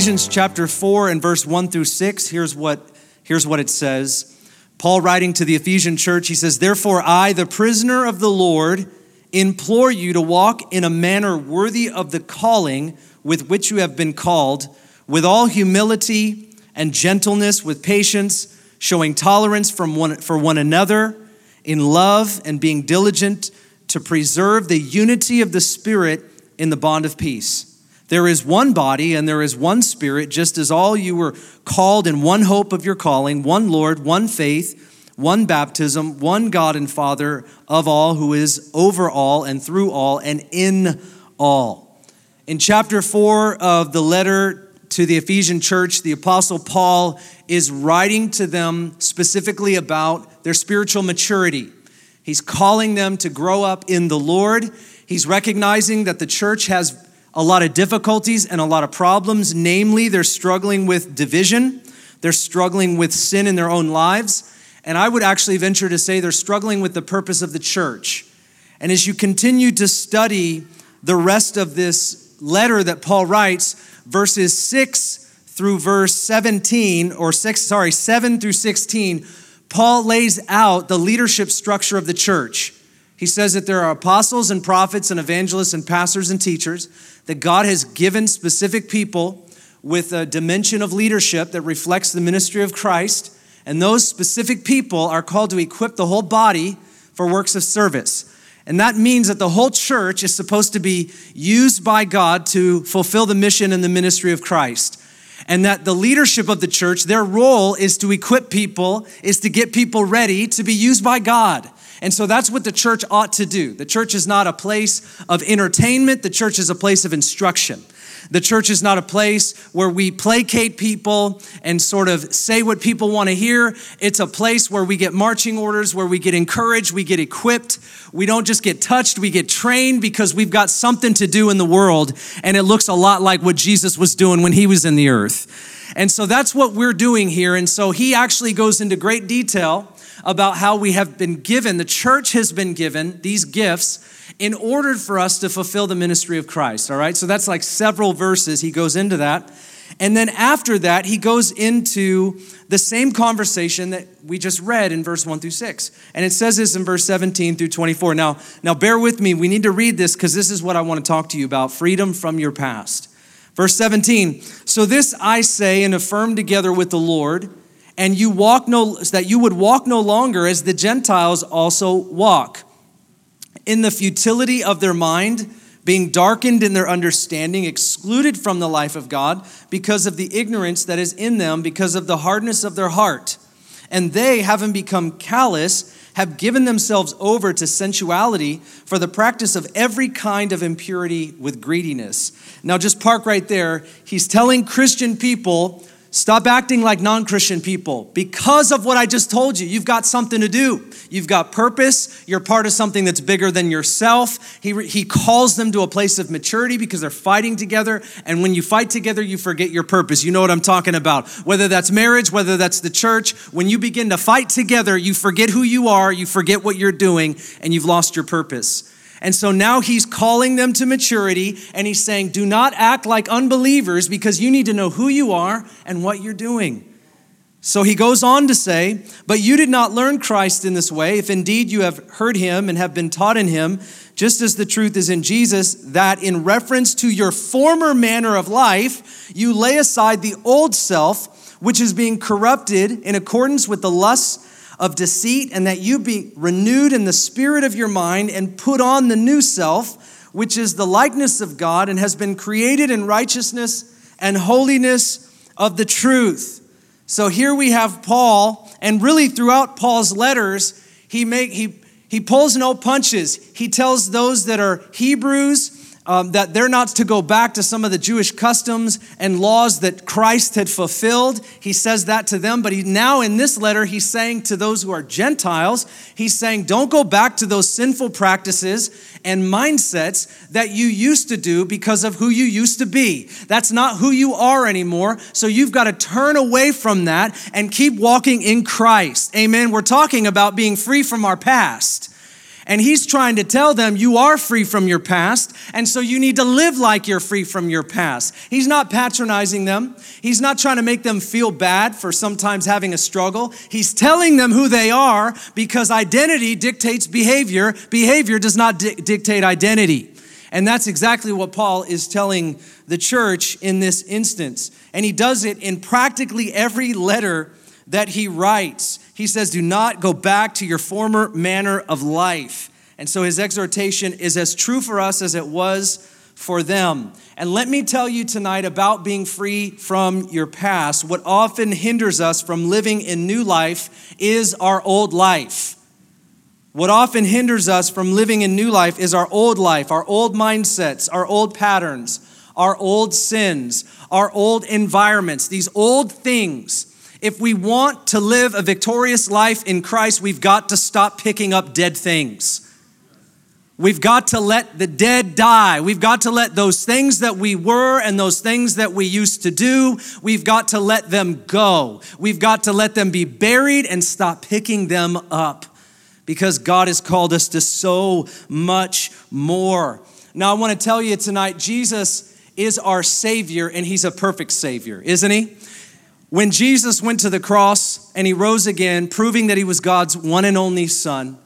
Ephesians chapter 4 and verse 1 through 6, here's what, here's what it says. Paul writing to the Ephesian church, he says, Therefore, I, the prisoner of the Lord, implore you to walk in a manner worthy of the calling with which you have been called, with all humility and gentleness, with patience, showing tolerance from one, for one another, in love, and being diligent to preserve the unity of the Spirit in the bond of peace. There is one body and there is one spirit, just as all you were called in one hope of your calling, one Lord, one faith, one baptism, one God and Father of all, who is over all and through all and in all. In chapter 4 of the letter to the Ephesian church, the Apostle Paul is writing to them specifically about their spiritual maturity. He's calling them to grow up in the Lord. He's recognizing that the church has a lot of difficulties and a lot of problems. Namely, they're struggling with division, they're struggling with sin in their own lives. And I would actually venture to say they're struggling with the purpose of the church. And as you continue to study the rest of this letter that Paul writes, verses 6 through verse 17, or 6, sorry, 7 through 16, Paul lays out the leadership structure of the church. He says that there are apostles and prophets and evangelists and pastors and teachers, that God has given specific people with a dimension of leadership that reflects the ministry of Christ. And those specific people are called to equip the whole body for works of service. And that means that the whole church is supposed to be used by God to fulfill the mission and the ministry of Christ. And that the leadership of the church, their role is to equip people, is to get people ready to be used by God. And so that's what the church ought to do. The church is not a place of entertainment, the church is a place of instruction. The church is not a place where we placate people and sort of say what people want to hear. It's a place where we get marching orders, where we get encouraged, we get equipped. We don't just get touched, we get trained because we've got something to do in the world. And it looks a lot like what Jesus was doing when he was in the earth. And so that's what we're doing here. And so he actually goes into great detail about how we have been given, the church has been given these gifts in order for us to fulfill the ministry of Christ. All right, so that's like several verses. He goes into that. And then after that, he goes into the same conversation that we just read in verse 1 through 6. And it says this in verse 17 through 24. Now, now bear with me. We need to read this because this is what I want to talk to you about freedom from your past. Verse 17. So this I say and affirm together with the Lord and you walk no that you would walk no longer as the Gentiles also walk in the futility of their mind being darkened in their understanding excluded from the life of God because of the ignorance that is in them because of the hardness of their heart and they having become callous have given themselves over to sensuality for the practice of every kind of impurity with greediness. Now, just park right there. He's telling Christian people Stop acting like non Christian people. Because of what I just told you, you've got something to do. You've got purpose. You're part of something that's bigger than yourself. He, he calls them to a place of maturity because they're fighting together. And when you fight together, you forget your purpose. You know what I'm talking about. Whether that's marriage, whether that's the church, when you begin to fight together, you forget who you are, you forget what you're doing, and you've lost your purpose. And so now he's calling them to maturity and he's saying, Do not act like unbelievers because you need to know who you are and what you're doing. So he goes on to say, But you did not learn Christ in this way, if indeed you have heard him and have been taught in him, just as the truth is in Jesus, that in reference to your former manner of life, you lay aside the old self, which is being corrupted in accordance with the lusts of deceit, and that you be renewed in the spirit of your mind and put on the new self, which is the likeness of God and has been created in righteousness and holiness of the truth. So here we have Paul, and really throughout Paul's letters, he make he he pulls no punches. He tells those that are Hebrews um, that they're not to go back to some of the Jewish customs and laws that Christ had fulfilled. He says that to them, but he, now in this letter, he's saying to those who are Gentiles, he's saying, don't go back to those sinful practices and mindsets that you used to do because of who you used to be. That's not who you are anymore. So you've got to turn away from that and keep walking in Christ. Amen. We're talking about being free from our past. And he's trying to tell them you are free from your past, and so you need to live like you're free from your past. He's not patronizing them. He's not trying to make them feel bad for sometimes having a struggle. He's telling them who they are because identity dictates behavior. Behavior does not di- dictate identity. And that's exactly what Paul is telling the church in this instance. And he does it in practically every letter that he writes. He says, Do not go back to your former manner of life. And so his exhortation is as true for us as it was for them. And let me tell you tonight about being free from your past. What often hinders us from living in new life is our old life. What often hinders us from living in new life is our old life, our old mindsets, our old patterns, our old sins, our old environments, these old things if we want to live a victorious life in Christ, we've got to stop picking up dead things. We've got to let the dead die. We've got to let those things that we were and those things that we used to do, we've got to let them go. We've got to let them be buried and stop picking them up because God has called us to so much more. Now, I want to tell you tonight Jesus is our Savior and He's a perfect Savior, isn't He? When Jesus went to the cross and he rose again, proving that he was God's one and only Son,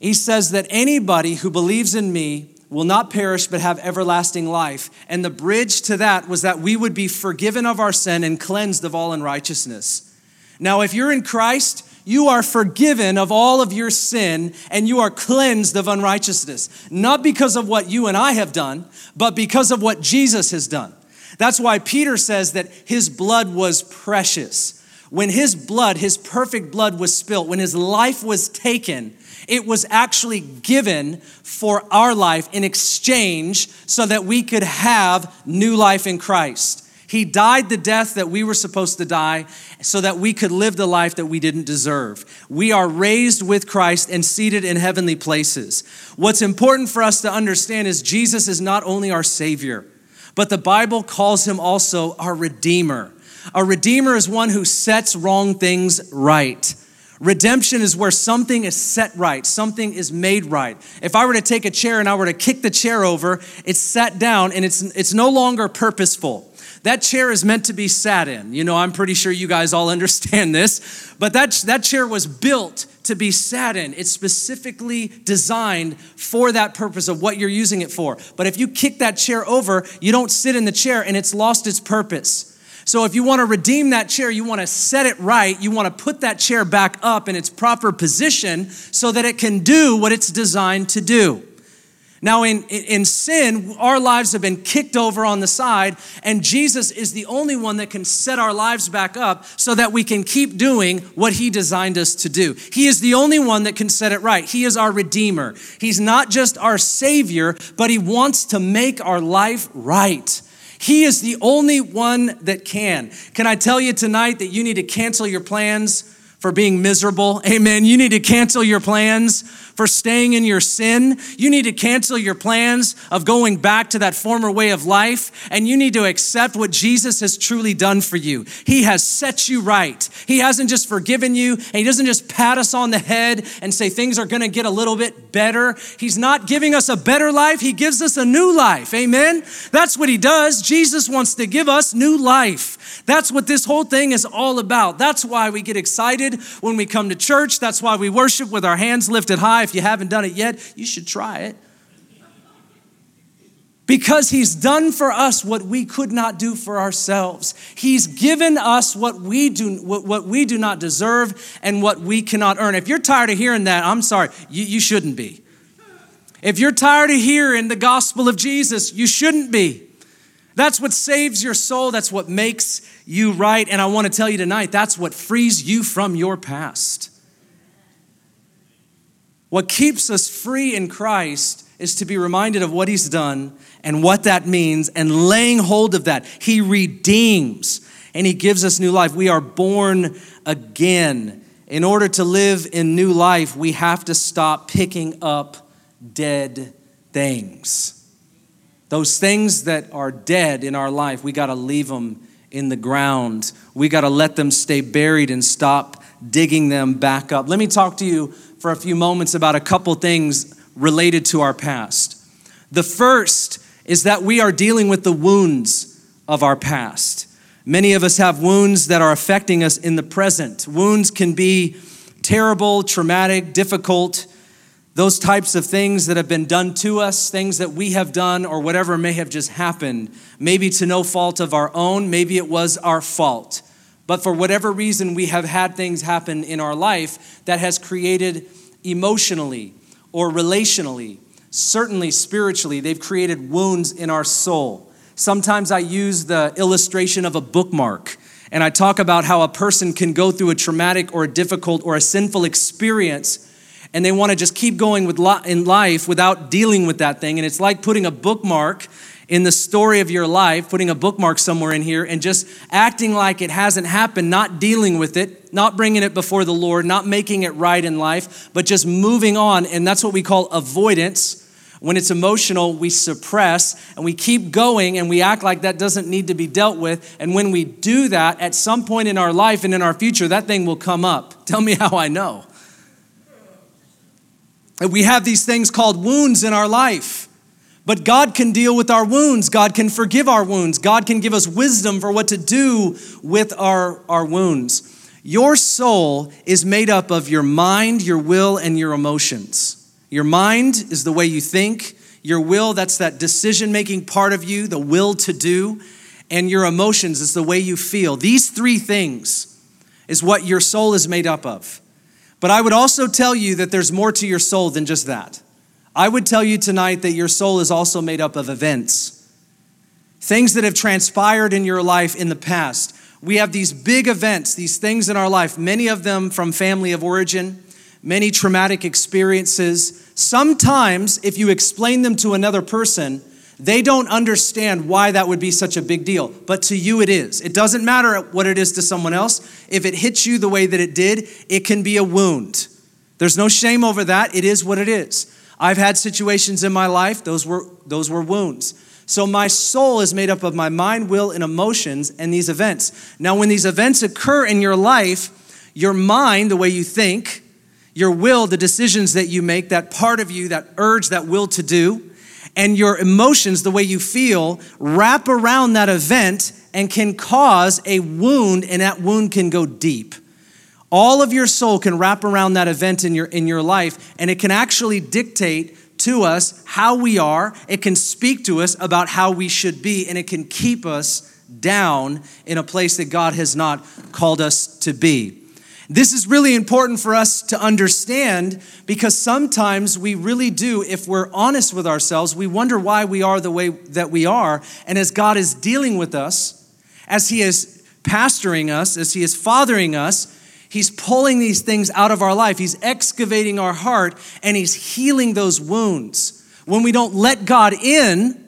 he says that anybody who believes in me will not perish but have everlasting life. And the bridge to that was that we would be forgiven of our sin and cleansed of all unrighteousness. Now, if you're in Christ, you are forgiven of all of your sin and you are cleansed of unrighteousness, not because of what you and I have done, but because of what Jesus has done. That's why Peter says that his blood was precious. When his blood, his perfect blood was spilt, when his life was taken, it was actually given for our life in exchange so that we could have new life in Christ. He died the death that we were supposed to die so that we could live the life that we didn't deserve. We are raised with Christ and seated in heavenly places. What's important for us to understand is Jesus is not only our Savior, but the Bible calls him also our Redeemer. A Redeemer is one who sets wrong things right. Redemption is where something is set right, something is made right. If I were to take a chair and I were to kick the chair over, it's sat down and it's, it's no longer purposeful. That chair is meant to be sat in. You know, I'm pretty sure you guys all understand this, but that, that chair was built to be sat in. It's specifically designed for that purpose of what you're using it for. But if you kick that chair over, you don't sit in the chair and it's lost its purpose. So if you want to redeem that chair, you want to set it right, you want to put that chair back up in its proper position so that it can do what it's designed to do. Now, in, in sin, our lives have been kicked over on the side, and Jesus is the only one that can set our lives back up so that we can keep doing what He designed us to do. He is the only one that can set it right. He is our Redeemer. He's not just our Savior, but He wants to make our life right. He is the only one that can. Can I tell you tonight that you need to cancel your plans for being miserable? Amen. You need to cancel your plans for staying in your sin. You need to cancel your plans of going back to that former way of life, and you need to accept what Jesus has truly done for you. He has set you right. He hasn't just forgiven you, and He doesn't just pat us on the head and say things are gonna get a little bit better. He's not giving us a better life, He gives us a new life. Amen? That's what He does. Jesus wants to give us new life. That's what this whole thing is all about. That's why we get excited when we come to church. That's why we worship with our hands lifted high. If you haven't done it yet, you should try it. Because he's done for us what we could not do for ourselves. He's given us what we do, what, what we do not deserve and what we cannot earn. If you're tired of hearing that, I'm sorry, you, you shouldn't be. If you're tired of hearing the gospel of Jesus, you shouldn't be. That's what saves your soul. That's what makes you right. And I want to tell you tonight, that's what frees you from your past. What keeps us free in Christ is to be reminded of what He's done and what that means and laying hold of that. He redeems and He gives us new life. We are born again. In order to live in new life, we have to stop picking up dead things. Those things that are dead in our life, we got to leave them in the ground. We got to let them stay buried and stop digging them back up. Let me talk to you for a few moments about a couple things related to our past. The first is that we are dealing with the wounds of our past. Many of us have wounds that are affecting us in the present. Wounds can be terrible, traumatic, difficult, those types of things that have been done to us, things that we have done, or whatever may have just happened, maybe to no fault of our own, maybe it was our fault. But for whatever reason, we have had things happen in our life that has created emotionally or relationally, certainly spiritually, they've created wounds in our soul. Sometimes I use the illustration of a bookmark. And I talk about how a person can go through a traumatic or a difficult or a sinful experience and they want to just keep going with in life without dealing with that thing. And it's like putting a bookmark in the story of your life, putting a bookmark somewhere in here, and just acting like it hasn't happened, not dealing with it, not bringing it before the Lord, not making it right in life, but just moving on. And that's what we call avoidance. When it's emotional, we suppress and we keep going and we act like that doesn't need to be dealt with. And when we do that, at some point in our life and in our future, that thing will come up. Tell me how I know. We have these things called wounds in our life. But God can deal with our wounds. God can forgive our wounds. God can give us wisdom for what to do with our, our wounds. Your soul is made up of your mind, your will, and your emotions. Your mind is the way you think. Your will, that's that decision making part of you, the will to do. And your emotions is the way you feel. These three things is what your soul is made up of. But I would also tell you that there's more to your soul than just that. I would tell you tonight that your soul is also made up of events, things that have transpired in your life in the past. We have these big events, these things in our life, many of them from family of origin, many traumatic experiences. Sometimes, if you explain them to another person, they don't understand why that would be such a big deal, but to you it is. It doesn't matter what it is to someone else. If it hits you the way that it did, it can be a wound. There's no shame over that. It is what it is. I've had situations in my life, those were, those were wounds. So my soul is made up of my mind, will, and emotions and these events. Now, when these events occur in your life, your mind, the way you think, your will, the decisions that you make, that part of you, that urge, that will to do, and your emotions, the way you feel, wrap around that event and can cause a wound, and that wound can go deep. All of your soul can wrap around that event in your, in your life, and it can actually dictate to us how we are. It can speak to us about how we should be, and it can keep us down in a place that God has not called us to be. This is really important for us to understand because sometimes we really do, if we're honest with ourselves, we wonder why we are the way that we are. And as God is dealing with us, as He is pastoring us, as He is fathering us, He's pulling these things out of our life. He's excavating our heart and He's healing those wounds. When we don't let God in,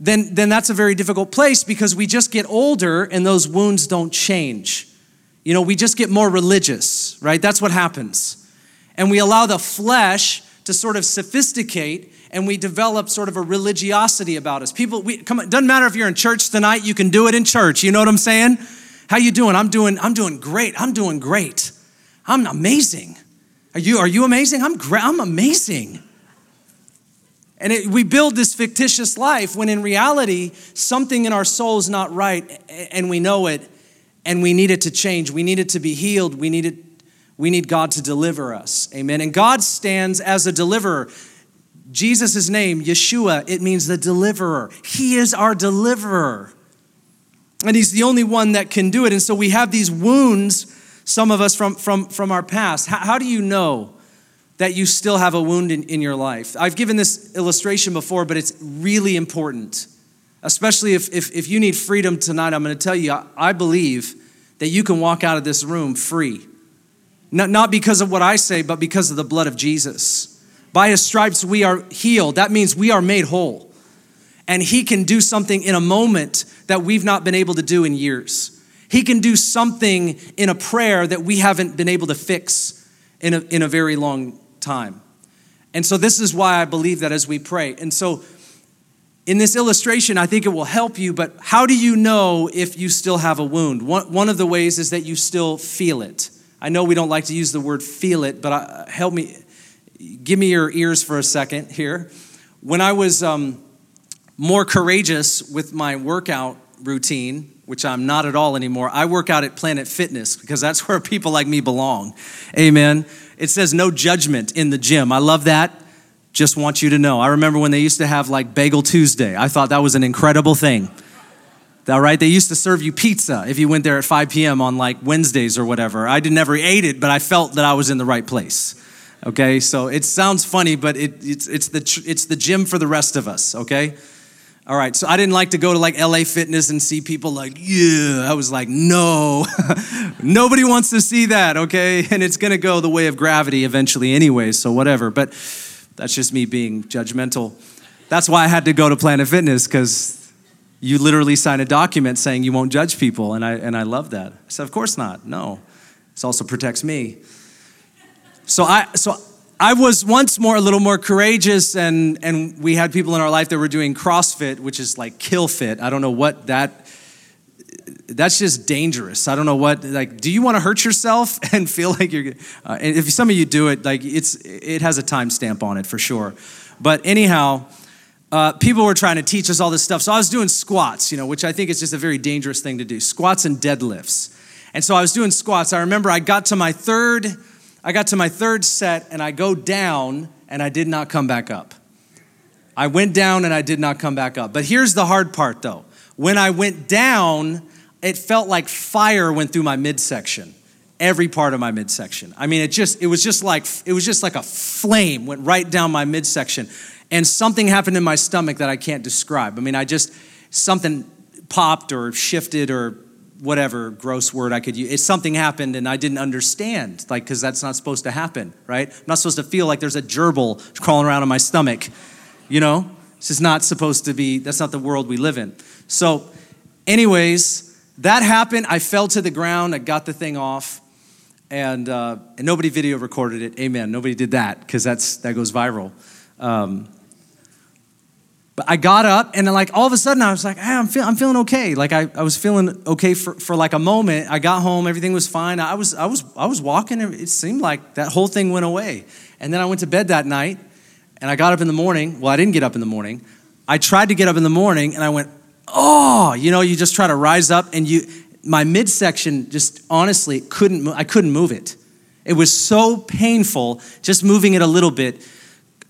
then, then that's a very difficult place because we just get older and those wounds don't change you know, we just get more religious, right? That's what happens. And we allow the flesh to sort of sophisticate and we develop sort of a religiosity about us. People, we, come on, doesn't matter if you're in church tonight, you can do it in church. You know what I'm saying? How you doing? I'm doing, I'm doing great. I'm doing great. I'm amazing. Are you, are you amazing? I'm great. I'm amazing. And it, we build this fictitious life when in reality, something in our soul is not right and we know it and we need it to change. We need it to be healed. We need it we need God to deliver us. Amen. And God stands as a deliverer. Jesus' name, Yeshua, it means the deliverer. He is our deliverer. And he's the only one that can do it. And so we have these wounds, some of us from, from, from our past. How, how do you know that you still have a wound in, in your life? I've given this illustration before, but it's really important especially if, if, if you need freedom tonight, I'm going to tell you, I, I believe that you can walk out of this room free. Not, not because of what I say, but because of the blood of Jesus. By his stripes, we are healed. That means we are made whole. And he can do something in a moment that we've not been able to do in years. He can do something in a prayer that we haven't been able to fix in a, in a very long time. And so, this is why I believe that as we pray. And so, in this illustration, I think it will help you, but how do you know if you still have a wound? One, one of the ways is that you still feel it. I know we don't like to use the word feel it, but I, help me, give me your ears for a second here. When I was um, more courageous with my workout routine, which I'm not at all anymore, I work out at Planet Fitness because that's where people like me belong. Amen. It says no judgment in the gym. I love that. Just want you to know. I remember when they used to have like Bagel Tuesday. I thought that was an incredible thing. All right, they used to serve you pizza if you went there at 5 p.m. on like Wednesdays or whatever. I didn't never ate it, but I felt that I was in the right place. Okay, so it sounds funny, but it, it's, it's, the, it's the gym for the rest of us, okay? All right, so I didn't like to go to like LA Fitness and see people like, yeah. I was like, no, nobody wants to see that, okay? And it's gonna go the way of gravity eventually, anyway, so whatever. But that's just me being judgmental. That's why I had to go to Planet Fitness because you literally sign a document saying you won't judge people, and I, and I love that. I said, of course not, no. This also protects me. So I, so I was once more a little more courageous, and, and we had people in our life that were doing CrossFit, which is like kill fit. I don't know what that, that's just dangerous. I don't know what, like, do you want to hurt yourself and feel like you're, uh, and if some of you do it, like, it's, it has a timestamp on it for sure. But anyhow, uh, people were trying to teach us all this stuff. So I was doing squats, you know, which I think is just a very dangerous thing to do squats and deadlifts. And so I was doing squats. I remember I got to my third I got to my third set and I go down and I did not come back up. I went down and I did not come back up. But here's the hard part though. When I went down, it felt like fire went through my midsection. Every part of my midsection. I mean, it just it was just like it was just like a flame went right down my midsection. And something happened in my stomach that I can't describe. I mean, I just something popped or shifted or whatever gross word I could use. If something happened and I didn't understand, like, because that's not supposed to happen, right? I'm not supposed to feel like there's a gerbil crawling around in my stomach, you know? This is not supposed to be, that's not the world we live in. So, anyways, that happened. I fell to the ground, I got the thing off, and, uh, and nobody video recorded it. Amen. Nobody did that because that's that goes viral. Um, but I got up and then like all of a sudden I was like, hey, I'm, feel, I'm feeling okay. Like I, I was feeling okay for, for like a moment. I got home, everything was fine. I was, I was, I was walking it seemed like that whole thing went away. And then I went to bed that night and I got up in the morning. Well, I didn't get up in the morning. I tried to get up in the morning and I went, oh, you know, you just try to rise up and you, my midsection just honestly couldn't, I couldn't move it. It was so painful just moving it a little bit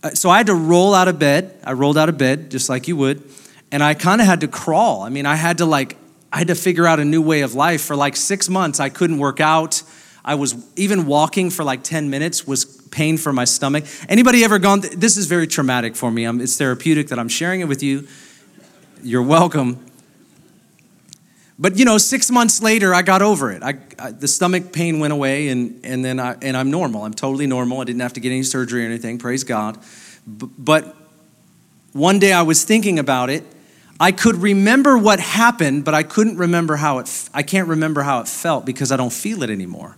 Uh, so I had to roll out of bed. I rolled out of bed just like you would, and I kind of had to crawl. I mean, I had to like, I had to figure out a new way of life. For like six months, I couldn't work out. I was even walking for like 10 minutes was pain for my stomach. Anybody ever gone? Th- this is very traumatic for me. I'm, it's therapeutic that I'm sharing it with you. You're welcome. But you know, six months later, I got over it. I, I, the stomach pain went away, and, and then I, and I'm normal. I'm totally normal. I didn't have to get any surgery or anything. Praise God. B- but one day I was thinking about it. I could remember what happened, but I couldn't remember how it. I can't remember how it felt because I don't feel it anymore.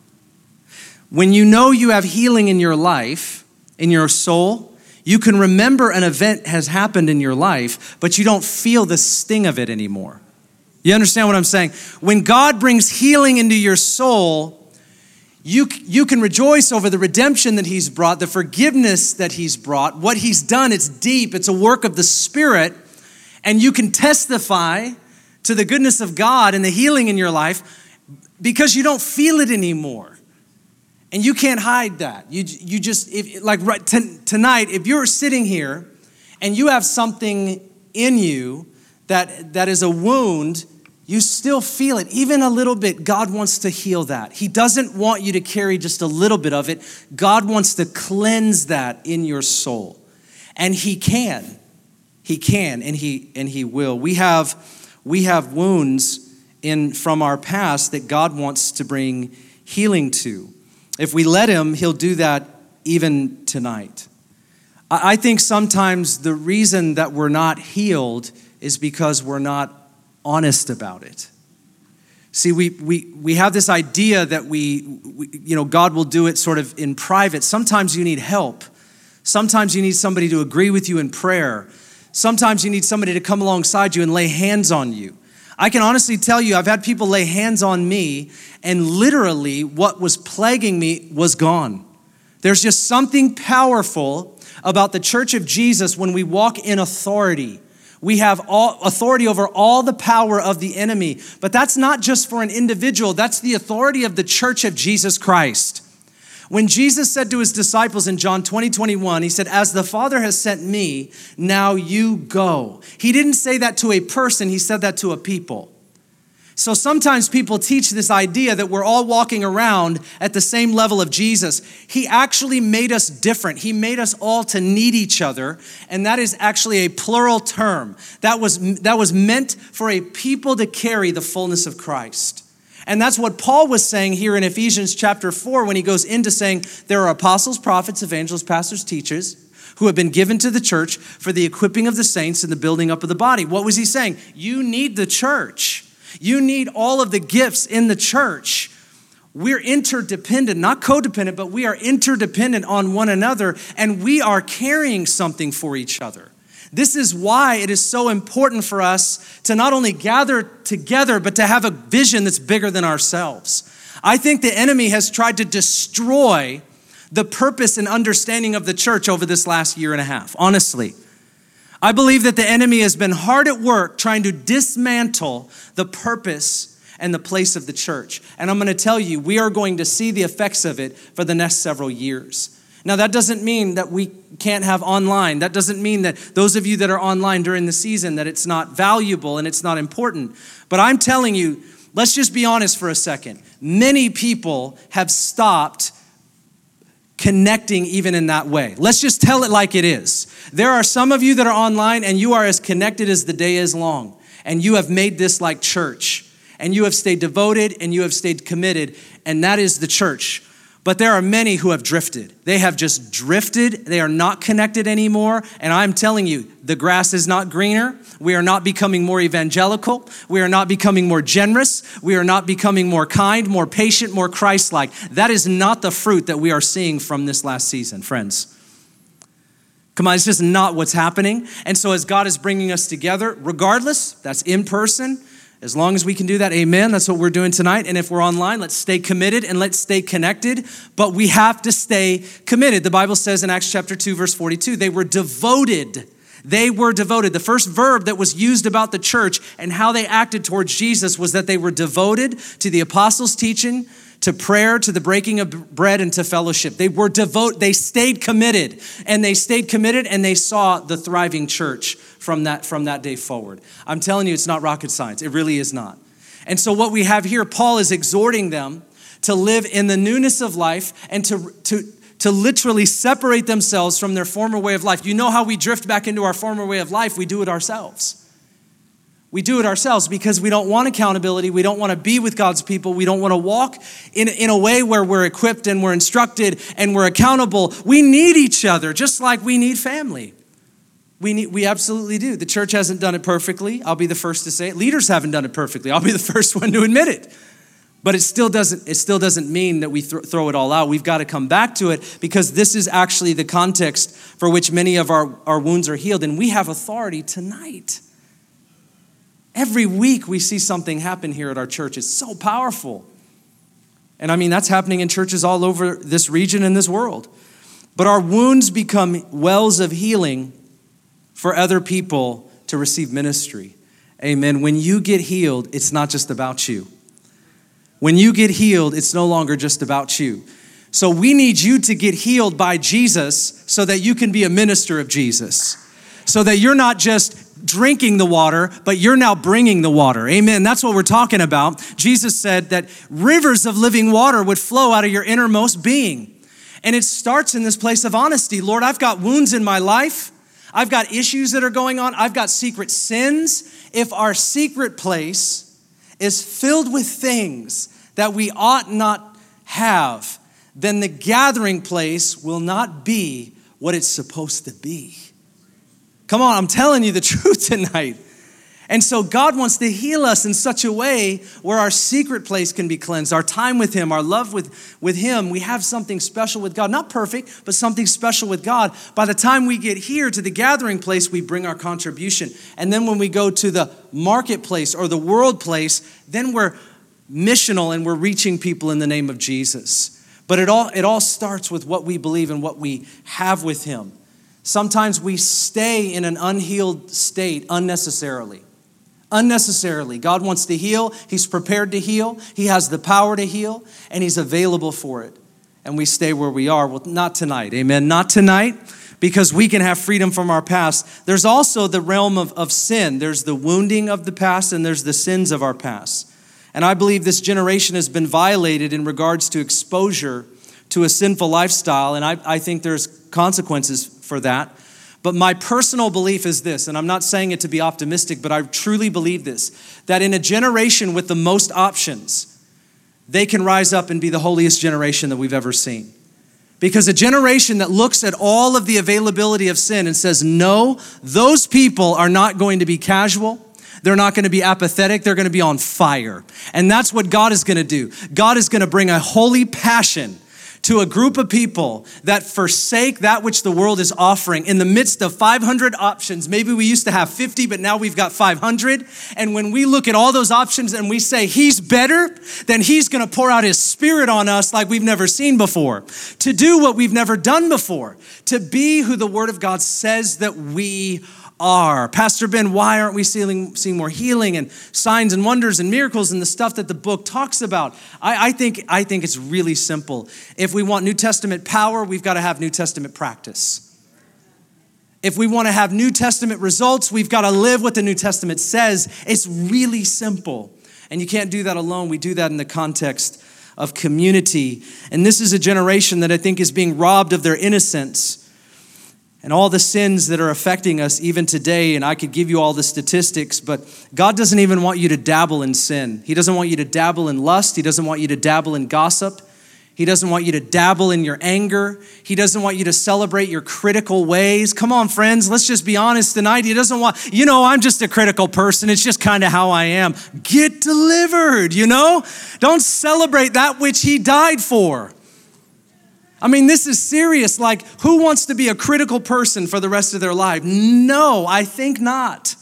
When you know you have healing in your life, in your soul, you can remember an event has happened in your life, but you don't feel the sting of it anymore. You understand what I'm saying? When God brings healing into your soul, you, you can rejoice over the redemption that He's brought, the forgiveness that He's brought. What He's done, it's deep, it's a work of the Spirit, and you can testify to the goodness of God and the healing in your life because you don't feel it anymore. And you can't hide that. You, you just, if, like right, t- tonight, if you're sitting here and you have something in you that, that is a wound you still feel it, even a little bit. God wants to heal that. He doesn't want you to carry just a little bit of it. God wants to cleanse that in your soul. And He can. He can and He and He will. We have we have wounds in from our past that God wants to bring healing to. If we let Him, He'll do that even tonight. I think sometimes the reason that we're not healed is because we're not honest about it. See, we, we, we have this idea that we, we, you know, God will do it sort of in private. Sometimes you need help. Sometimes you need somebody to agree with you in prayer. Sometimes you need somebody to come alongside you and lay hands on you. I can honestly tell you, I've had people lay hands on me, and literally what was plaguing me was gone. There's just something powerful about the church of Jesus when we walk in authority. We have all authority over all the power of the enemy. But that's not just for an individual, that's the authority of the church of Jesus Christ. When Jesus said to his disciples in John 20, 21, he said, As the Father has sent me, now you go. He didn't say that to a person, he said that to a people. So sometimes people teach this idea that we're all walking around at the same level of Jesus. He actually made us different. He made us all to need each other, and that is actually a plural term. That was, that was meant for a people to carry the fullness of Christ. And that's what Paul was saying here in Ephesians chapter 4 when he goes into saying there are apostles, prophets, evangelists, pastors, teachers who have been given to the church for the equipping of the saints and the building up of the body. What was he saying? You need the church. You need all of the gifts in the church. We're interdependent, not codependent, but we are interdependent on one another, and we are carrying something for each other. This is why it is so important for us to not only gather together, but to have a vision that's bigger than ourselves. I think the enemy has tried to destroy the purpose and understanding of the church over this last year and a half, honestly. I believe that the enemy has been hard at work trying to dismantle the purpose and the place of the church. And I'm going to tell you, we are going to see the effects of it for the next several years. Now, that doesn't mean that we can't have online. That doesn't mean that those of you that are online during the season that it's not valuable and it's not important. But I'm telling you, let's just be honest for a second. Many people have stopped connecting even in that way. Let's just tell it like it is. There are some of you that are online and you are as connected as the day is long. And you have made this like church. And you have stayed devoted and you have stayed committed. And that is the church. But there are many who have drifted. They have just drifted. They are not connected anymore. And I'm telling you, the grass is not greener. We are not becoming more evangelical. We are not becoming more generous. We are not becoming more kind, more patient, more Christ like. That is not the fruit that we are seeing from this last season, friends. Come on, it's just not what's happening. And so, as God is bringing us together, regardless, that's in person, as long as we can do that, amen. That's what we're doing tonight. And if we're online, let's stay committed and let's stay connected. But we have to stay committed. The Bible says in Acts chapter 2, verse 42, they were devoted. They were devoted. The first verb that was used about the church and how they acted towards Jesus was that they were devoted to the apostles' teaching, to prayer, to the breaking of bread, and to fellowship. They were devote, they stayed committed, and they stayed committed, and they saw the thriving church from that, from that day forward. I'm telling you, it's not rocket science. It really is not. And so, what we have here, Paul is exhorting them to live in the newness of life and to, to, to literally separate themselves from their former way of life. You know how we drift back into our former way of life? We do it ourselves. We do it ourselves because we don't want accountability. We don't want to be with God's people. We don't want to walk in, in a way where we're equipped and we're instructed and we're accountable. We need each other just like we need family. We, need, we absolutely do. The church hasn't done it perfectly. I'll be the first to say it. Leaders haven't done it perfectly. I'll be the first one to admit it. But it still doesn't, it still doesn't mean that we th- throw it all out. We've got to come back to it because this is actually the context for which many of our, our wounds are healed. And we have authority tonight. Every week we see something happen here at our church. It's so powerful. And I mean, that's happening in churches all over this region and this world. But our wounds become wells of healing for other people to receive ministry. Amen. When you get healed, it's not just about you. When you get healed, it's no longer just about you. So we need you to get healed by Jesus so that you can be a minister of Jesus. So that you're not just drinking the water, but you're now bringing the water. Amen. That's what we're talking about. Jesus said that rivers of living water would flow out of your innermost being. And it starts in this place of honesty. Lord, I've got wounds in my life. I've got issues that are going on. I've got secret sins. If our secret place is filled with things that we ought not have, then the gathering place will not be what it's supposed to be. Come on, I'm telling you the truth tonight. And so God wants to heal us in such a way where our secret place can be cleansed, our time with Him, our love with, with Him. We have something special with God. Not perfect, but something special with God. By the time we get here to the gathering place, we bring our contribution. And then when we go to the marketplace or the world place, then we're missional and we're reaching people in the name of Jesus. But it all, it all starts with what we believe and what we have with Him. Sometimes we stay in an unhealed state unnecessarily unnecessarily. God wants to heal, He's prepared to heal, He has the power to heal, and He's available for it. And we stay where we are. Well, not tonight, amen. Not tonight, because we can have freedom from our past. There's also the realm of, of sin, there's the wounding of the past, and there's the sins of our past. And I believe this generation has been violated in regards to exposure to a sinful lifestyle, and I, I think there's consequences for that. But my personal belief is this, and I'm not saying it to be optimistic, but I truly believe this that in a generation with the most options, they can rise up and be the holiest generation that we've ever seen. Because a generation that looks at all of the availability of sin and says, no, those people are not going to be casual. They're not going to be apathetic. They're going to be on fire. And that's what God is going to do. God is going to bring a holy passion to a group of people that forsake that which the world is offering in the midst of 500 options. Maybe we used to have 50, but now we've got 500. And when we look at all those options and we say, He's better, then He's gonna pour out His Spirit on us like we've never seen before, to do what we've never done before, to be who the Word of God says that we are. Pastor Ben, why aren't we seeing, seeing more healing and signs and wonders and miracles and the stuff that the book talks about? I, I, think, I think it's really simple. If we want New Testament power, we've got to have New Testament practice. If we want to have New Testament results, we've got to live what the New Testament says. It's really simple. And you can't do that alone. We do that in the context of community. And this is a generation that I think is being robbed of their innocence and all the sins that are affecting us even today. And I could give you all the statistics, but God doesn't even want you to dabble in sin. He doesn't want you to dabble in lust. He doesn't want you to dabble in gossip. He doesn't want you to dabble in your anger. He doesn't want you to celebrate your critical ways. Come on, friends, let's just be honest tonight. He doesn't want, you know, I'm just a critical person. It's just kind of how I am. Get delivered, you know? Don't celebrate that which He died for. I mean, this is serious. Like, who wants to be a critical person for the rest of their life? No, I think not.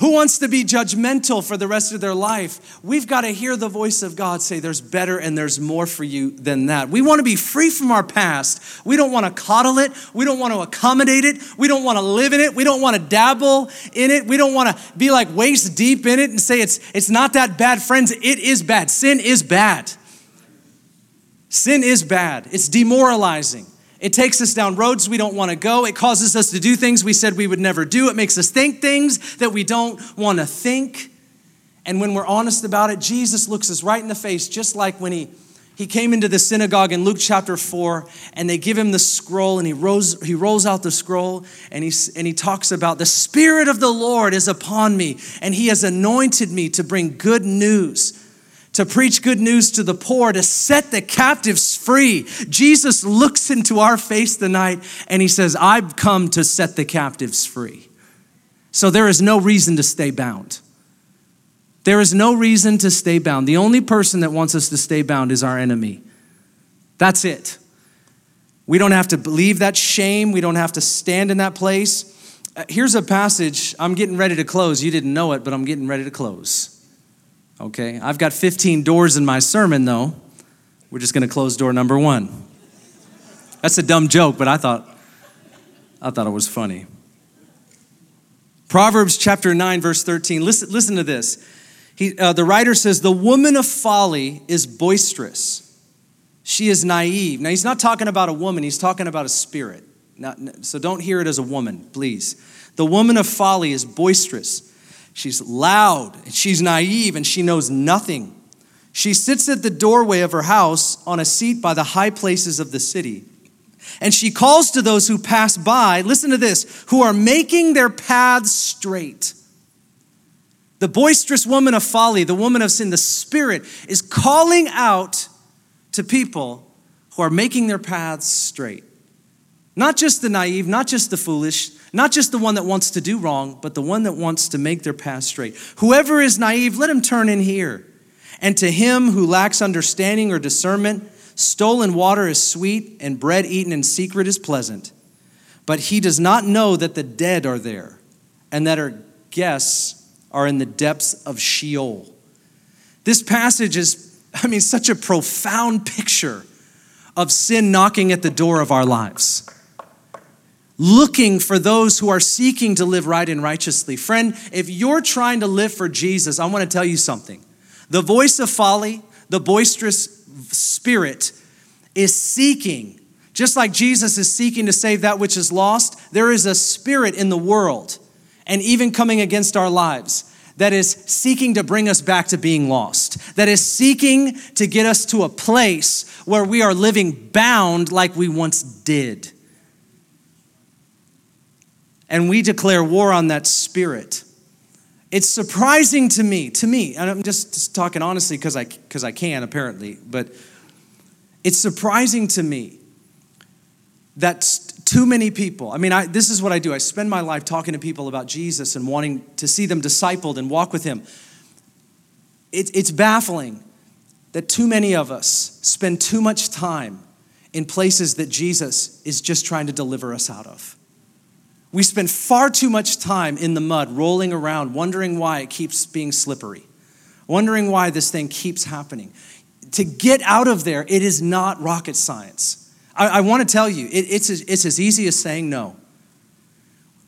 Who wants to be judgmental for the rest of their life? We've got to hear the voice of God say, There's better and there's more for you than that. We want to be free from our past. We don't want to coddle it. We don't want to accommodate it. We don't want to live in it. We don't want to dabble in it. We don't want to be like waist deep in it and say it's, it's not that bad. Friends, it is bad. Sin is bad. Sin is bad, it's demoralizing. It takes us down roads we don't want to go. It causes us to do things we said we would never do. It makes us think things that we don't want to think. And when we're honest about it, Jesus looks us right in the face, just like when he, he came into the synagogue in Luke chapter 4, and they give him the scroll, and he, rose, he rolls out the scroll, and he, and he talks about the Spirit of the Lord is upon me, and he has anointed me to bring good news to preach good news to the poor, to set the captives free. Jesus looks into our face tonight and he says, I've come to set the captives free. So there is no reason to stay bound. There is no reason to stay bound. The only person that wants us to stay bound is our enemy. That's it. We don't have to believe that shame. We don't have to stand in that place. Uh, here's a passage. I'm getting ready to close. You didn't know it, but I'm getting ready to close. Okay, I've got 15 doors in my sermon, though. We're just going to close door number one. That's a dumb joke, but I thought, I thought it was funny. Proverbs chapter 9, verse 13. Listen, listen to this. He, uh, the writer says, The woman of folly is boisterous. She is naive. Now, he's not talking about a woman, he's talking about a spirit. Now, so don't hear it as a woman, please. The woman of folly is boisterous. She's loud, and she's naive, and she knows nothing. She sits at the doorway of her house on a seat by the high places of the city. And she calls to those who pass by, listen to this, who are making their paths straight. The boisterous woman of folly, the woman of sin, the spirit is calling out to people who are making their paths straight. Not just the naive, not just the foolish, not just the one that wants to do wrong, but the one that wants to make their path straight. Whoever is naive, let him turn in here. And to him who lacks understanding or discernment, stolen water is sweet, and bread eaten in secret is pleasant. But he does not know that the dead are there, and that our guests are in the depths of Sheol. This passage is, I mean, such a profound picture of sin knocking at the door of our lives looking for those who are seeking to live right and righteously. Friend, if you're trying to live for Jesus, I want to tell you something. The voice of folly, the boisterous spirit, is seeking, just like Jesus is seeking to save that which is lost, there is a spirit in the world and even coming against our lives that is seeking to bring us back to being lost, that is seeking to get us to a place where we are living bound like we once did and we declare war on that spirit. It's surprising to me, to me, and I'm just, just talking honestly because I, cause I can apparently, but it's surprising to me that too many people, I mean, I, this is what I do. I spend my life talking to people about Jesus and wanting to see them discipled and walk with Him. It, it's baffling that too many of us spend too much time in places that Jesus is just trying to deliver us out of. We spend far too much time in the mud, rolling around, wondering why it keeps being slippery, wondering why this thing keeps happening. To get out of there, it is not rocket science. I, I want to tell you, it, it's, as, it's as easy as saying no.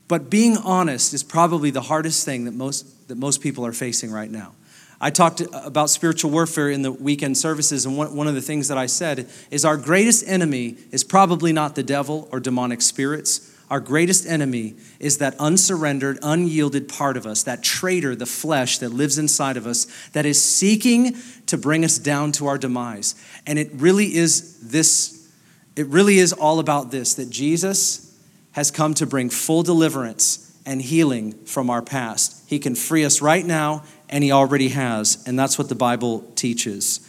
But being honest is probably the hardest thing that most, that most people are facing right now. I talked about spiritual warfare in the weekend services, and one, one of the things that I said is our greatest enemy is probably not the devil or demonic spirits our greatest enemy is that unsurrendered, unyielded part of us, that traitor, the flesh that lives inside of us, that is seeking to bring us down to our demise. And it really is this, it really is all about this that Jesus has come to bring full deliverance and healing from our past. He can free us right now, and He already has. And that's what the Bible teaches.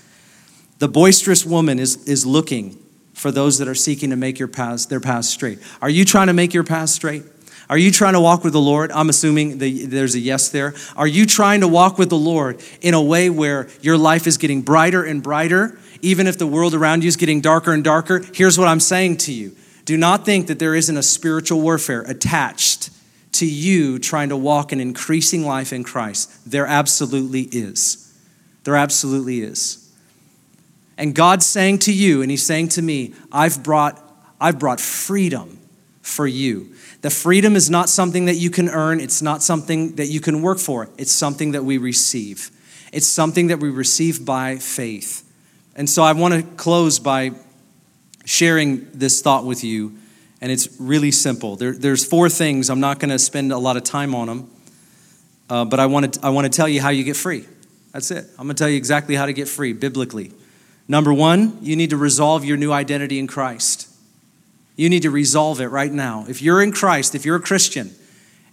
The boisterous woman is, is looking for those that are seeking to make your paths, their paths straight. Are you trying to make your path straight? Are you trying to walk with the Lord? I'm assuming the, there's a yes there. Are you trying to walk with the Lord in a way where your life is getting brighter and brighter, even if the world around you is getting darker and darker? Here's what I'm saying to you do not think that there isn't a spiritual warfare attached to you trying to walk an increasing life in Christ. There absolutely is. There absolutely is. And God's saying to you, and He's saying to me, I've brought, I've brought freedom for you. The freedom is not something that you can earn, it's not something that you can work for, it's something that we receive. It's something that we receive by faith. And so I want to close by sharing this thought with you, and it's really simple. There, there's four things. I'm not going to spend a lot of time on them, uh, but I want to I want to tell you how you get free. That's it. I'm going to tell you exactly how to get free biblically. Number one, you need to resolve your new identity in Christ. You need to resolve it right now. If you're in Christ, if you're a Christian,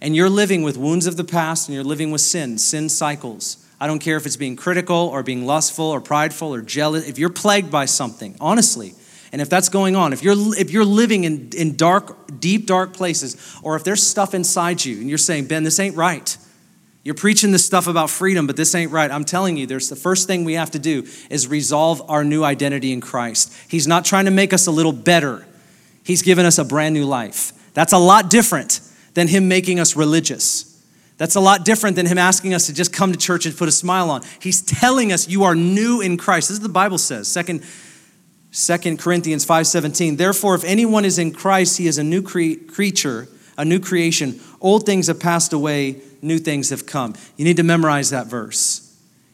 and you're living with wounds of the past and you're living with sin, sin cycles, I don't care if it's being critical or being lustful or prideful or jealous, if you're plagued by something, honestly, and if that's going on, if you're, if you're living in, in dark, deep, dark places, or if there's stuff inside you and you're saying, Ben, this ain't right, you're preaching this stuff about freedom, but this ain't right. I'm telling you, there's the first thing we have to do is resolve our new identity in Christ. He's not trying to make us a little better. He's given us a brand new life. That's a lot different than him making us religious. That's a lot different than him asking us to just come to church and put a smile on. He's telling us you are new in Christ. This is what the Bible says. Second, Second Corinthians 5:17. Therefore, if anyone is in Christ, he is a new cre- creature, a new creation. Old things have passed away new things have come. You need to memorize that verse.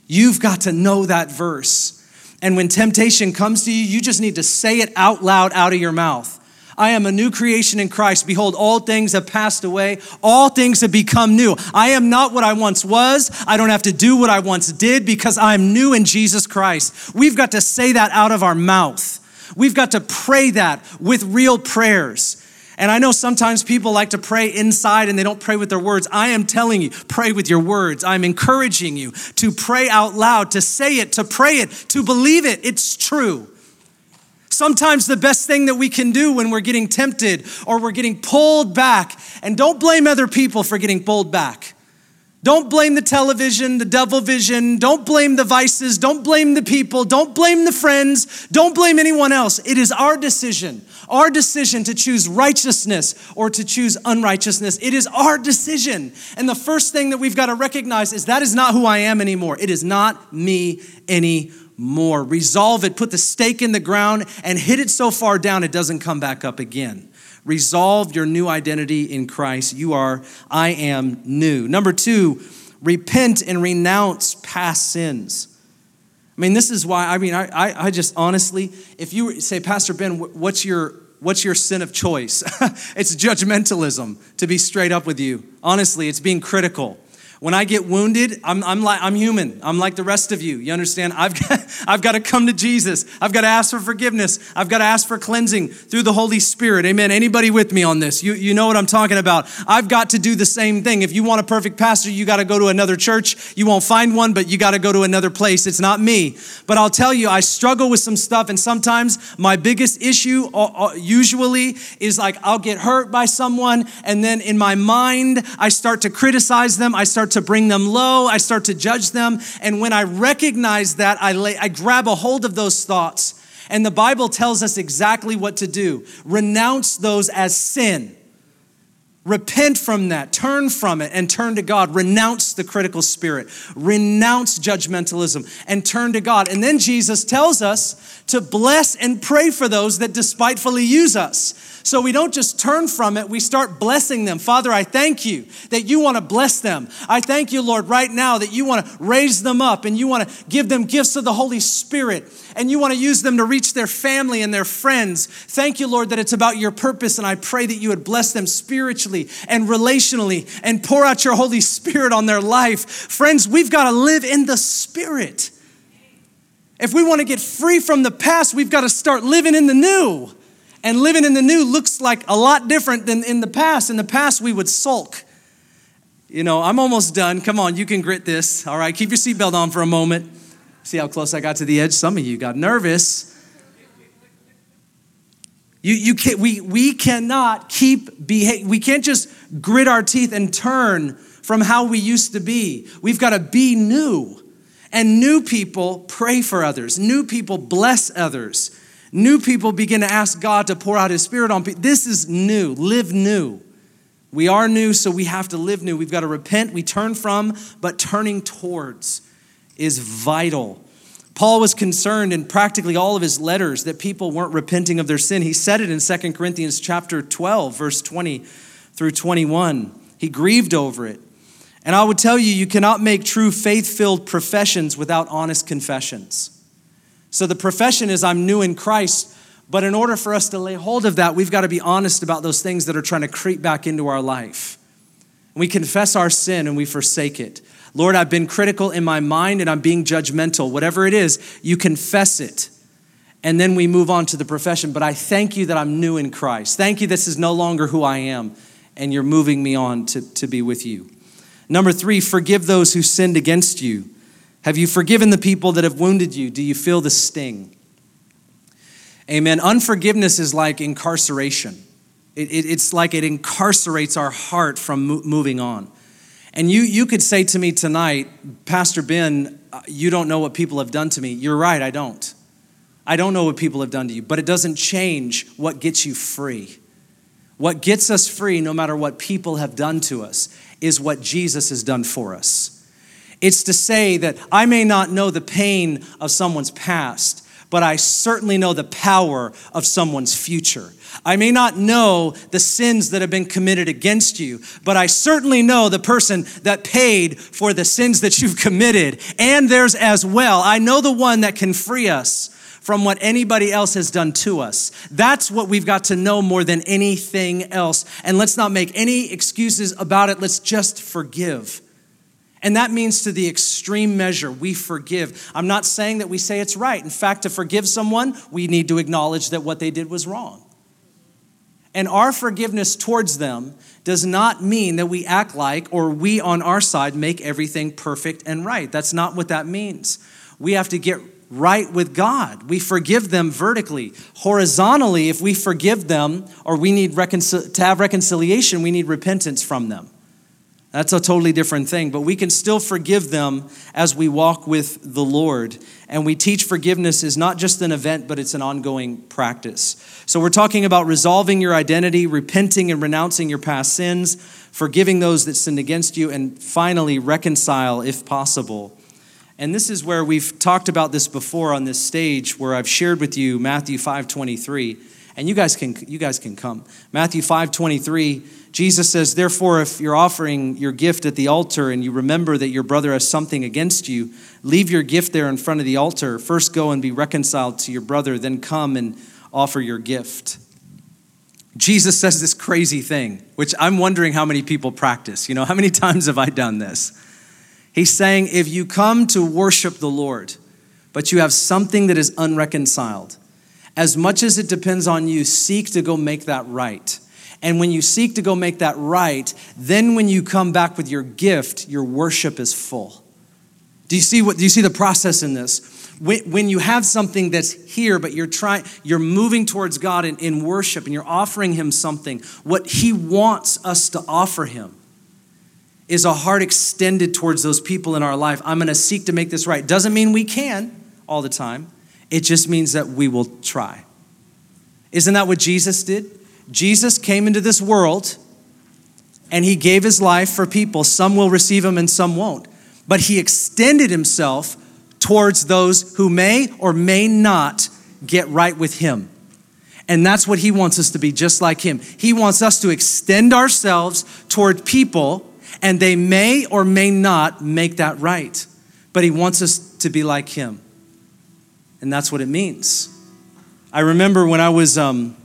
You've got to know that verse. And when temptation comes to you, you just need to say it out loud out of your mouth. I am a new creation in Christ. Behold, all things have passed away. All things have become new. I am not what I once was. I don't have to do what I once did because I'm new in Jesus Christ. We've got to say that out of our mouth. We've got to pray that with real prayers. And I know sometimes people like to pray inside and they don't pray with their words. I am telling you, pray with your words. I'm encouraging you to pray out loud, to say it, to pray it, to believe it. It's true. sometimes the best thing that we can do when we're getting tempted or we're getting pulled back, and don't blame other people for getting pulled back. Don't blame the television, the devil vision. Don't blame the vices. Don't blame the people. Don't blame the friends. Don't blame anyone else. It is our decision, our decision to choose righteousness or to choose unrighteousness. It is our decision. And the first thing that we've got to recognize is that is not who I am anymore. It is not me anymore. Resolve it, put the stake in the ground, and hit it so far down it doesn't come back up again. Resolve your new identity in Christ. You are, I am new. Number two, repent and renounce past sins. I mean, this is why, I mean, I, I, I just honestly, if you say, Pastor Ben, what's your, what's your sin of choice? it's judgmentalism, to be straight up with you. Honestly, it's being critical. When I get wounded, I'm, I'm, like, I'm human. I'm like the rest of you. You understand? I've got, I've got to come to Jesus. I've got to ask for forgiveness. I've got to ask for cleansing through the Holy Spirit. Amen. Anybody with me on this? You, you know what I'm talking about. I've got to do the same thing. If you want a perfect pastor, you got to go to another church. You won't find one, but you got to go to another place. It's not me. But I'll tell you, I struggle with some stuff. And sometimes my biggest issue uh, uh, usually is like I'll get hurt by someone. And then in my mind, I start to criticize them. I start start to bring them low. I start to judge them. And when I recognize that, I, lay, I grab a hold of those thoughts. And the Bible tells us exactly what to do renounce those as sin. Repent from that, turn from it, and turn to God. Renounce the critical spirit, renounce judgmentalism, and turn to God. And then Jesus tells us to bless and pray for those that despitefully use us. So we don't just turn from it, we start blessing them. Father, I thank you that you want to bless them. I thank you, Lord, right now that you want to raise them up and you want to give them gifts of the Holy Spirit and you want to use them to reach their family and their friends. Thank you, Lord, that it's about your purpose. And I pray that you would bless them spiritually and relationally and pour out your Holy Spirit on their life. Friends, we've got to live in the Spirit. If we want to get free from the past, we've got to start living in the new. And living in the new looks like a lot different than in the past. In the past, we would sulk. You know, I'm almost done. Come on, you can grit this. All right, keep your seatbelt on for a moment. See how close I got to the edge? Some of you got nervous. You, you can't, we, we cannot keep behave, we can't just grit our teeth and turn from how we used to be. We've got to be new. And new people pray for others. New people bless others. New people begin to ask God to pour out His Spirit on people. This is new. Live new. We are new, so we have to live new. We've got to repent. We turn from, but turning towards is vital. Paul was concerned in practically all of his letters that people weren't repenting of their sin. He said it in 2 Corinthians chapter 12, verse 20 through 21. He grieved over it. And I would tell you, you cannot make true faith filled professions without honest confessions. So the profession is I'm new in Christ, but in order for us to lay hold of that, we've got to be honest about those things that are trying to creep back into our life. We confess our sin and we forsake it. Lord, I've been critical in my mind and I'm being judgmental. Whatever it is, you confess it. And then we move on to the profession. But I thank you that I'm new in Christ. Thank you, this is no longer who I am, and you're moving me on to, to be with you. Number three, forgive those who sinned against you. Have you forgiven the people that have wounded you? Do you feel the sting? Amen. Unforgiveness is like incarceration. It, it, it's like it incarcerates our heart from mo- moving on. And you, you could say to me tonight, Pastor Ben, uh, you don't know what people have done to me. You're right, I don't. I don't know what people have done to you, but it doesn't change what gets you free. What gets us free, no matter what people have done to us, is what Jesus has done for us. It's to say that I may not know the pain of someone's past, but I certainly know the power of someone's future. I may not know the sins that have been committed against you, but I certainly know the person that paid for the sins that you've committed and theirs as well. I know the one that can free us from what anybody else has done to us. That's what we've got to know more than anything else. And let's not make any excuses about it. Let's just forgive. And that means to the extreme measure, we forgive. I'm not saying that we say it's right. In fact, to forgive someone, we need to acknowledge that what they did was wrong. And our forgiveness towards them does not mean that we act like or we on our side make everything perfect and right. That's not what that means. We have to get right with God. We forgive them vertically. Horizontally, if we forgive them or we need to have reconciliation, we need repentance from them. That's a totally different thing, but we can still forgive them as we walk with the Lord. And we teach forgiveness is not just an event, but it's an ongoing practice. So we're talking about resolving your identity, repenting and renouncing your past sins, forgiving those that sinned against you, and finally reconcile if possible. And this is where we've talked about this before on this stage where I've shared with you Matthew 5:23. And you guys can you guys can come. Matthew 5:23 Jesus says, Therefore, if you're offering your gift at the altar and you remember that your brother has something against you, leave your gift there in front of the altar. First go and be reconciled to your brother, then come and offer your gift. Jesus says this crazy thing, which I'm wondering how many people practice. You know, how many times have I done this? He's saying, if you come to worship the Lord, but you have something that is unreconciled, as much as it depends on you, seek to go make that right. And when you seek to go make that right, then when you come back with your gift, your worship is full. Do you see what do you see the process in this? When, you have something that's here, but you're trying, you're moving towards God in, in worship and you're offering Him something, what He wants us to offer Him is a heart extended towards those people in our life. I'm gonna seek to make this right. Doesn't mean we can all the time, it just means that we will try. Isn't that what Jesus did? Jesus came into this world and he gave his life for people. Some will receive him and some won't. But he extended himself towards those who may or may not get right with him. And that's what he wants us to be, just like him. He wants us to extend ourselves toward people, and they may or may not make that right. But he wants us to be like him. And that's what it means. I remember when I was um,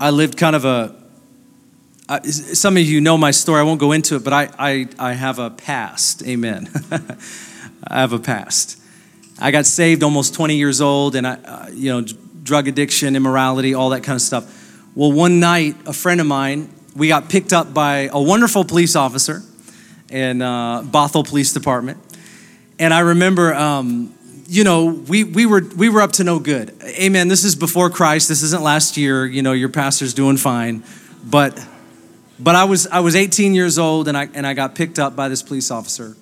I lived kind of a. Some of you know my story. I won't go into it, but I, I, I have a past. Amen. I have a past. I got saved almost 20 years old, and I, uh, you know, drug addiction, immorality, all that kind of stuff. Well, one night, a friend of mine, we got picked up by a wonderful police officer in uh, Bothell Police Department, and I remember um, you know, we, we, were, we were up to no good. Amen. This is before Christ. This isn't last year. You know, your pastor's doing fine. But, but I, was, I was 18 years old and I, and I got picked up by this police officer.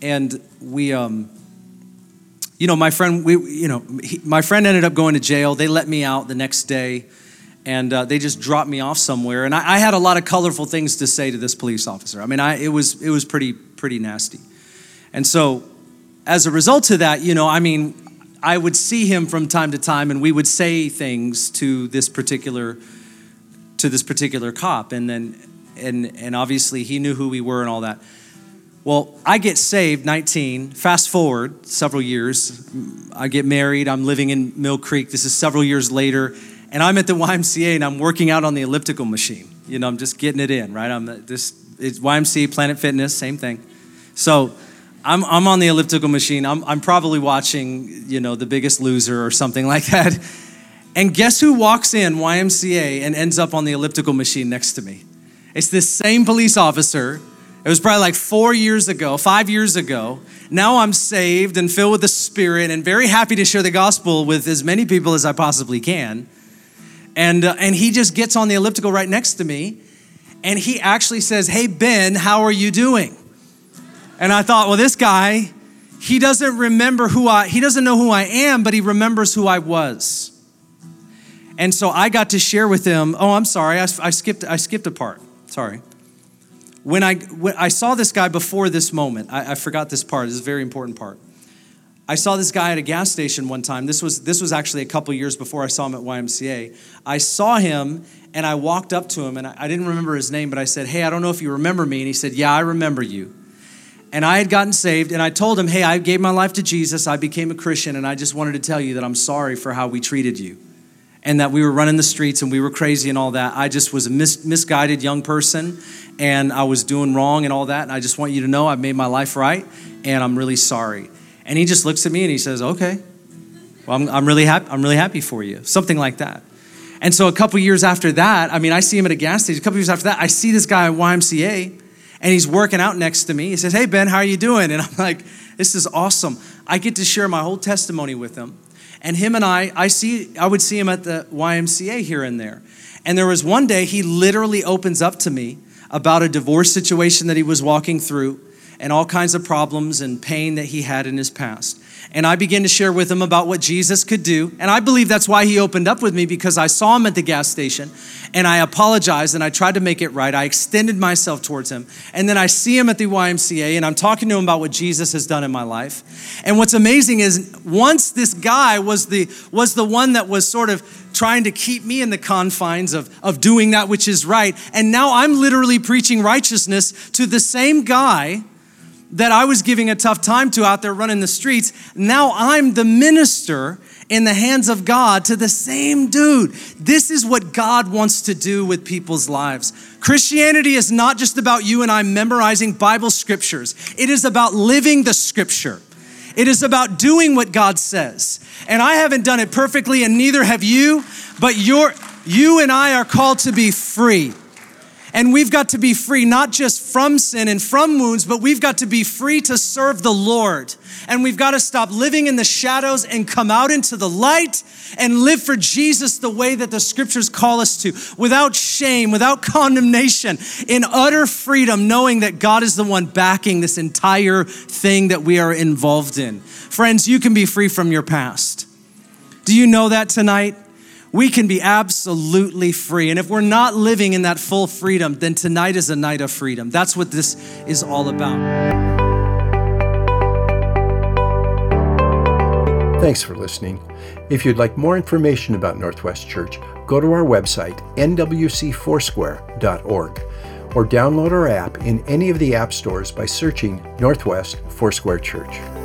And we, um, you know, my friend, we, you know, he, my friend ended up going to jail. They let me out the next day and uh, they just dropped me off somewhere. And I, I, had a lot of colorful things to say to this police officer. I mean, I, it, was, it was pretty, pretty nasty. And so as a result of that, you know, I mean, I would see him from time to time and we would say things to this particular to this particular cop and then and and obviously he knew who we were and all that. Well, I get saved 19. Fast forward several years. I get married. I'm living in Mill Creek. This is several years later. And I'm at the YMCA and I'm working out on the elliptical machine. You know, I'm just getting it in, right? I'm this it's YMCA, Planet Fitness, same thing. So I'm, I'm on the elliptical machine. I'm, I'm probably watching, you know, The Biggest Loser or something like that. And guess who walks in YMCA and ends up on the elliptical machine next to me? It's this same police officer. It was probably like four years ago, five years ago. Now I'm saved and filled with the Spirit and very happy to share the gospel with as many people as I possibly can. And, uh, and he just gets on the elliptical right next to me and he actually says, Hey, Ben, how are you doing? And I thought, well, this guy, he doesn't remember who I, he doesn't know who I am, but he remembers who I was. And so I got to share with him, oh, I'm sorry, I, I skipped, I skipped a part, sorry. When I, when I saw this guy before this moment, I, I forgot this part, this is a very important part. I saw this guy at a gas station one time. This was, this was actually a couple years before I saw him at YMCA. I saw him and I walked up to him and I, I didn't remember his name, but I said, Hey, I don't know if you remember me. And he said, Yeah, I remember you and I had gotten saved, and I told him, Hey, I gave my life to Jesus. I became a Christian, and I just wanted to tell you that I'm sorry for how we treated you and that we were running the streets and we were crazy and all that. I just was a mis- misguided young person and I was doing wrong and all that. And I just want you to know I've made my life right and I'm really sorry. And he just looks at me and he says, Okay, well, I'm, I'm really happy. I'm really happy for you. Something like that. And so a couple years after that, I mean, I see him at a gas station. A couple years after that, I see this guy at YMCA and he's working out next to me. He says, Hey, Ben, how are you doing? And I'm like, This is awesome. I get to share my whole testimony with him. And him and I, I see, I would see him at the YMCA here and there. And there was one day he literally opens up to me about a divorce situation that he was walking through and all kinds of problems and pain that he had in his past. And I began to share with him about what Jesus could do. And I believe that's why he opened up with me because I saw him at the gas station and I apologized and I tried to make it right. I extended myself towards him. And then I see him at the YMCA and I'm talking to him about what Jesus has done in my life. And what's amazing is once this guy was the was the one that was sort of trying to keep me in the confines of, of doing that which is right. And now I'm literally preaching righteousness to the same guy that I was giving a tough time to out there running the streets. Now I'm the minister in the hands of God to the same dude. This is what God wants to do with people's lives. Christianity is not just about you and I memorizing Bible scriptures, it is about living the scripture. It is about doing what God says. And I haven't done it perfectly, and neither have you, but you you and I are called to be free. And we've got to be free, not just from sin and from wounds, but we've got to be free to serve the Lord. And we've got to stop living in the shadows and come out into the light and live for Jesus the way that the scriptures call us to, without shame, without condemnation, in utter freedom, knowing that God is the one backing this entire thing that we are involved in. Friends, you can be free from your past. Do you know that tonight? We can be absolutely free. And if we're not living in that full freedom, then tonight is a night of freedom. That's what this is all about. Thanks for listening. If you'd like more information about Northwest Church, go to our website, nwcfoursquare.org, or download our app in any of the app stores by searching Northwest Foursquare Church.